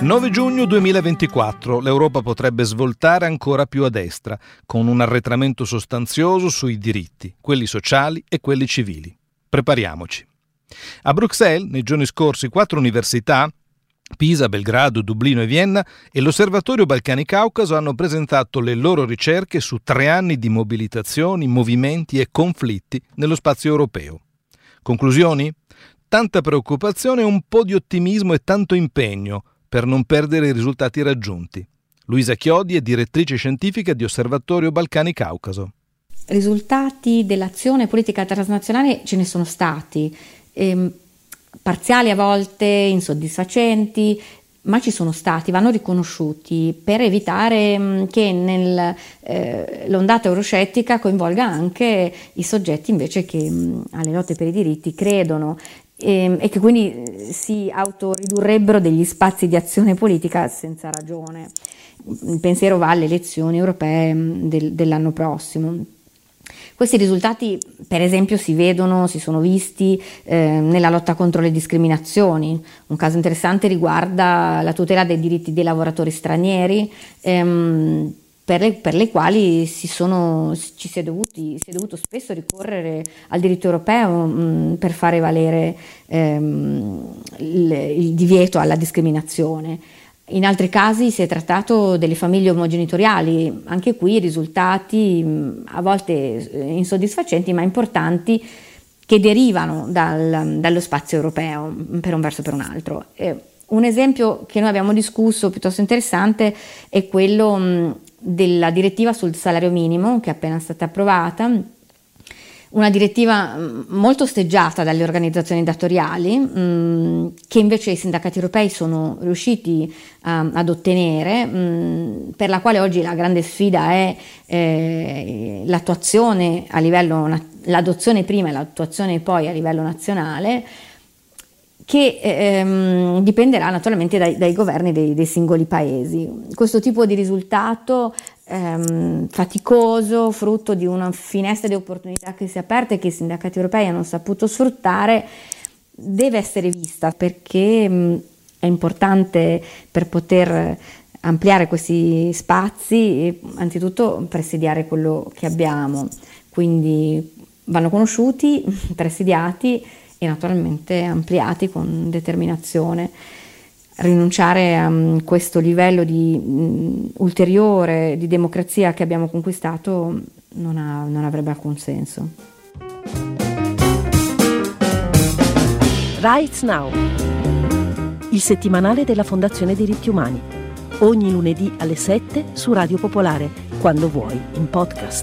9 giugno 2024 l'Europa potrebbe svoltare ancora più a destra, con un arretramento sostanzioso sui diritti, quelli sociali e quelli civili. Prepariamoci. A Bruxelles, nei giorni scorsi, quattro università, Pisa, Belgrado, Dublino e Vienna e l'Osservatorio Balcani Caucaso hanno presentato le loro ricerche su tre anni di mobilitazioni, movimenti e conflitti nello spazio europeo. Conclusioni? Tanta preoccupazione, un po' di ottimismo e tanto impegno per non perdere i risultati raggiunti. Luisa Chiodi è direttrice scientifica di Osservatorio Balcani Caucaso. Risultati dell'azione politica transnazionale ce ne sono stati, ehm, parziali a volte, insoddisfacenti, ma ci sono stati, vanno riconosciuti per evitare mm, che nell'ondata eh, euroscettica coinvolga anche i soggetti invece che mh, mm, alle lotte per i diritti credono e, ehm, e che quindi eh, si autoridurrebbero degli spazi di azione politica senza ragione. Il pensiero va alle elezioni europee mm, del, dell'anno prossimo. Questi risultati, per esempio, si vedono, si sono visti eh, nella lotta contro le discriminazioni. Un caso interessante riguarda la tutela dei diritti dei lavoratori stranieri. Ehm, per le, per le, quali si sono, ci si è, dovuti, si è, dovuto spesso ricorrere al diritto europeo mh, mm, per fare valere ehm, il, il, divieto alla discriminazione. In altri casi si è trattato delle famiglie omogenitoriali, anche qui risultati mh, mm, a volte eh, insoddisfacenti ma importanti che derivano dal, dallo spazio europeo per un verso o per un altro. Eh, un esempio che noi abbiamo discusso piuttosto interessante è quello mm, della direttiva sul salario minimo che è appena stata approvata, una direttiva mm, molto osteggiata dalle organizzazioni datoriali mh, mm, che invece i sindacati europei sono riusciti uh, ad ottenere, mh, mm, per la quale oggi la grande sfida è eh, l'attuazione a livello, l'adozione prima e l'attuazione poi a livello nazionale che ehm, dipenderà naturalmente dai, dai governi dei, dei, singoli paesi. Questo tipo di risultato ehm, faticoso, frutto di una finestra di opportunità che si è aperta e che i sindacati europei hanno saputo sfruttare, deve essere vista perché mh, è importante per poter ampliare questi spazi, anzitutto presidiare quello che abbiamo, quindi vanno conosciuti, presidiati e naturalmente ampliati con determinazione. Rinunciare a um, questo livello di, um, ulteriore di democrazia che abbiamo conquistato non, ha, non avrebbe alcun senso. Rights Now, il settimanale della Fondazione Diritti Umani. Ogni lunedì alle 7 su Radio Popolare, quando vuoi, in podcast.